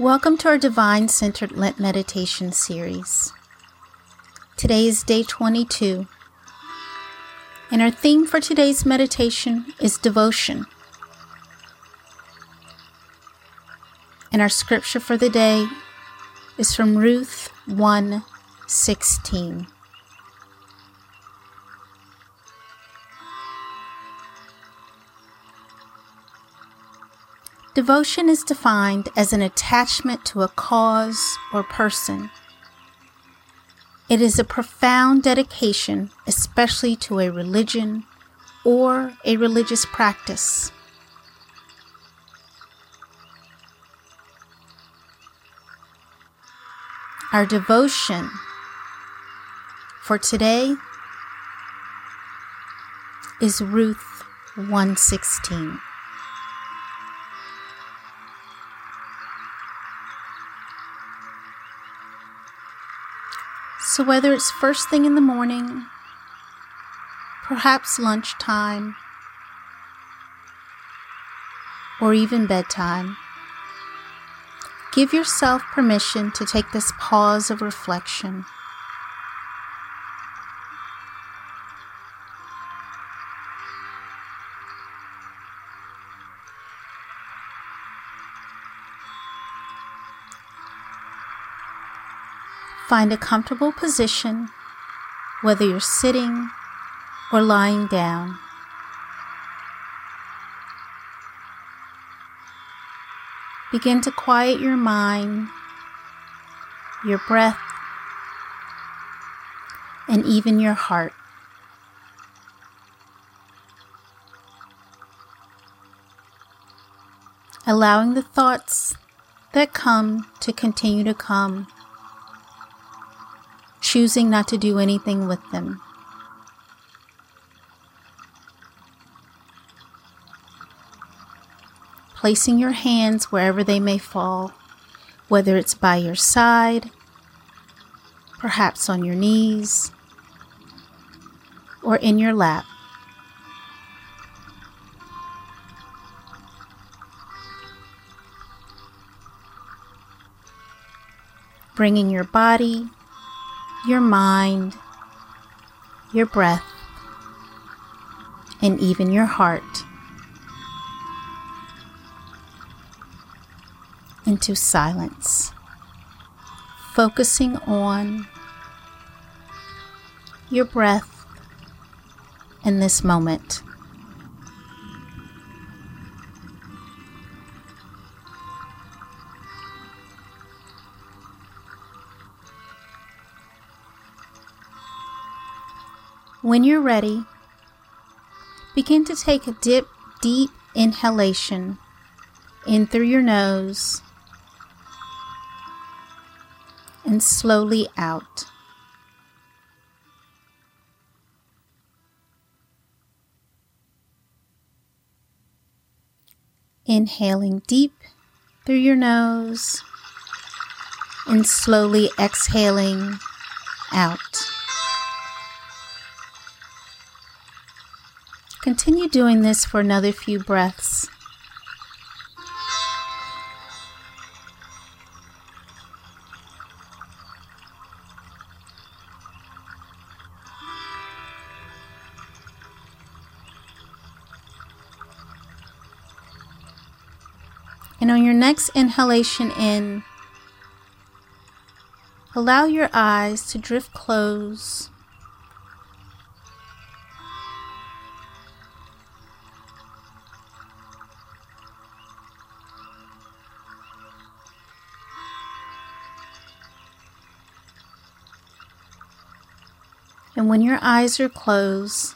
Welcome to our Divine Centered Lent Meditation series. Today is day 22, and our theme for today's meditation is devotion. And our scripture for the day is from Ruth 1 16. Devotion is defined as an attachment to a cause or person. It is a profound dedication, especially to a religion or a religious practice. Our devotion for today is Ruth 116. So, whether it's first thing in the morning, perhaps lunchtime, or even bedtime, give yourself permission to take this pause of reflection. Find a comfortable position, whether you're sitting or lying down. Begin to quiet your mind, your breath, and even your heart. Allowing the thoughts that come to continue to come choosing not to do anything with them. Placing your hands wherever they may fall, whether it's by your side, perhaps on your knees, or in your lap. Bringing your body your mind, your breath, and even your heart into silence, focusing on your breath in this moment. When you're ready, begin to take a dip, deep inhalation in through your nose and slowly out. Inhaling deep through your nose and slowly exhaling out. Continue doing this for another few breaths. And on your next inhalation in, allow your eyes to drift close And when your eyes are closed,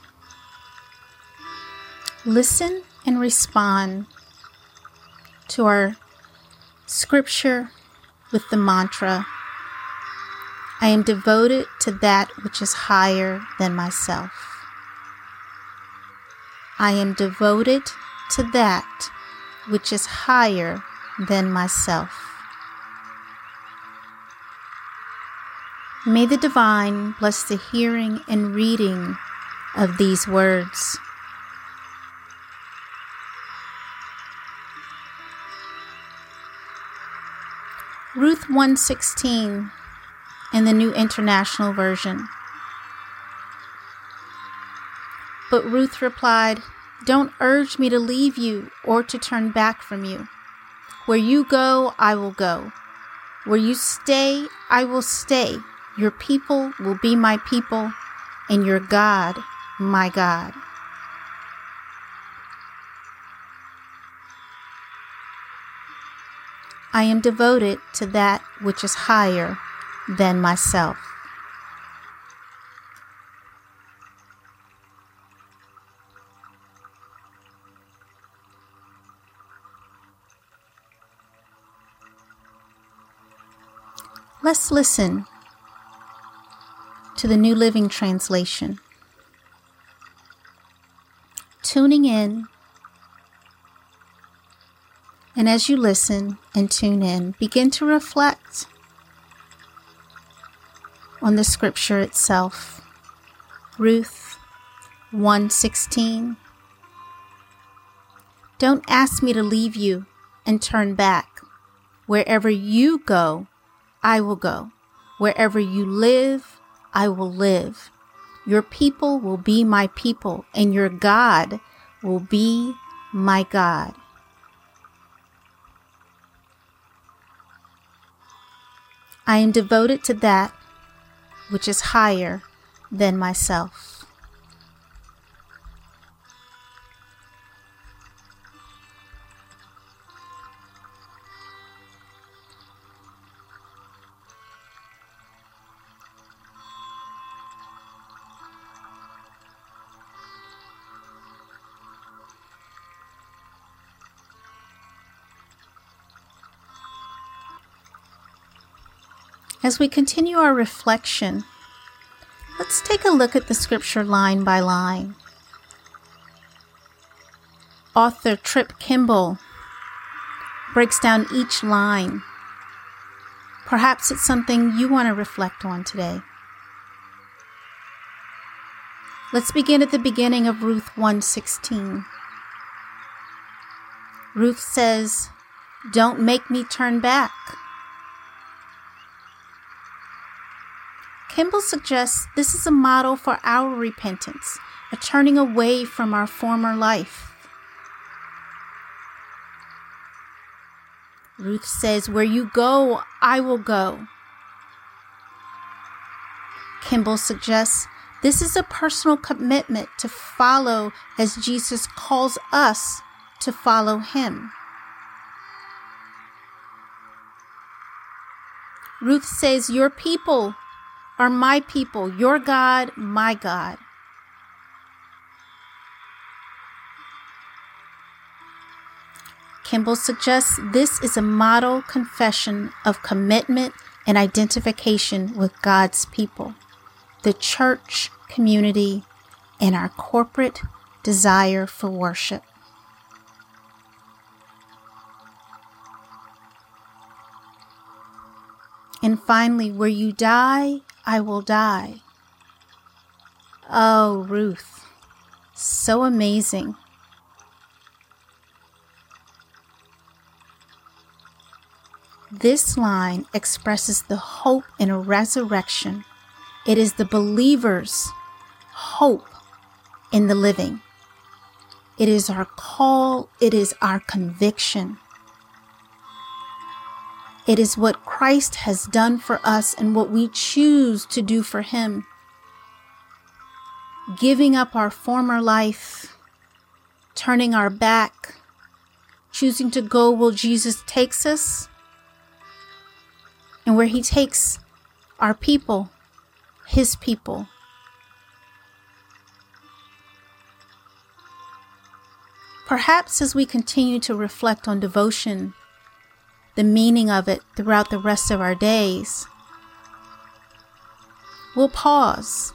listen and respond to our scripture with the mantra I am devoted to that which is higher than myself. I am devoted to that which is higher than myself. May the divine bless the hearing and reading of these words. Ruth 116 in the New International Version. But Ruth replied, Don't urge me to leave you or to turn back from you. Where you go, I will go. Where you stay, I will stay. Your people will be my people, and your God, my God. I am devoted to that which is higher than myself. Let's listen to the New Living Translation. Tuning in and as you listen and tune in, begin to reflect on the scripture itself. Ruth 116. Don't ask me to leave you and turn back. Wherever you go, I will go. Wherever you live, I will live. Your people will be my people, and your God will be my God. I am devoted to that which is higher than myself. As we continue our reflection, let's take a look at the scripture line by line. Author Trip Kimball breaks down each line. Perhaps it's something you want to reflect on today. Let's begin at the beginning of Ruth 1:16. Ruth says, "Don't make me turn back." Kimball suggests this is a model for our repentance, a turning away from our former life. Ruth says, Where you go, I will go. Kimball suggests this is a personal commitment to follow as Jesus calls us to follow him. Ruth says, Your people are my people, your God, my God. Kimball suggests this is a model confession of commitment and identification with God's people, the church community, and our corporate desire for worship. And finally, where you die, I will die. Oh, Ruth, so amazing. This line expresses the hope in a resurrection. It is the believer's hope in the living. It is our call, it is our conviction. It is what Christ has done for us and what we choose to do for Him. Giving up our former life, turning our back, choosing to go where Jesus takes us, and where He takes our people, His people. Perhaps as we continue to reflect on devotion, the meaning of it throughout the rest of our days. We'll pause.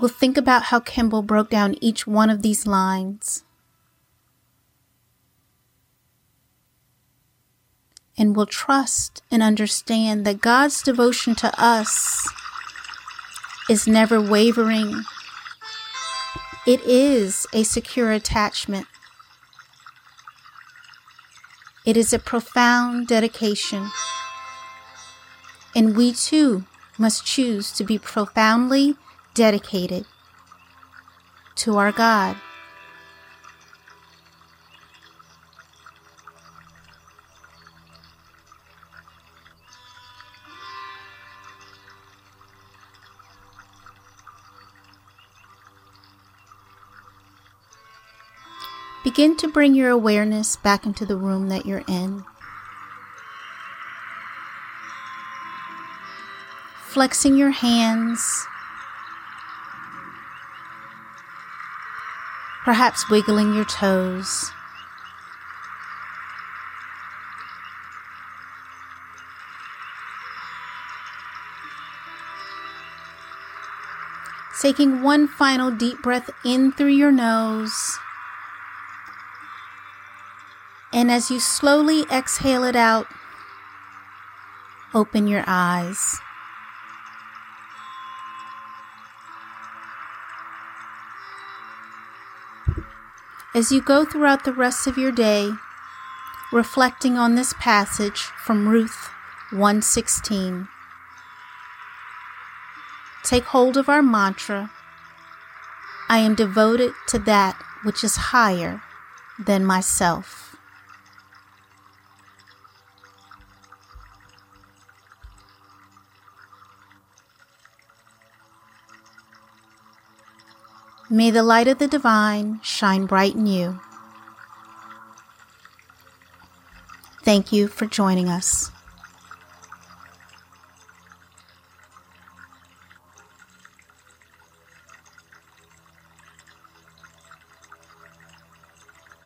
We'll think about how Kimball broke down each one of these lines. And we'll trust and understand that God's devotion to us is never wavering, It is a secure attachment. It is a profound dedication. And we too must choose to be profoundly dedicated to our God. Begin to bring your awareness back into the room that you're in. Flexing your hands, perhaps wiggling your toes. Taking one final deep breath in through your nose and as you slowly exhale it out, open your eyes. As you go throughout the rest of your day, reflecting on this passage from Ruth 116, take hold of our mantra I am devoted to that which is higher than myself. May the light of the divine shine bright in you. Thank you for joining us.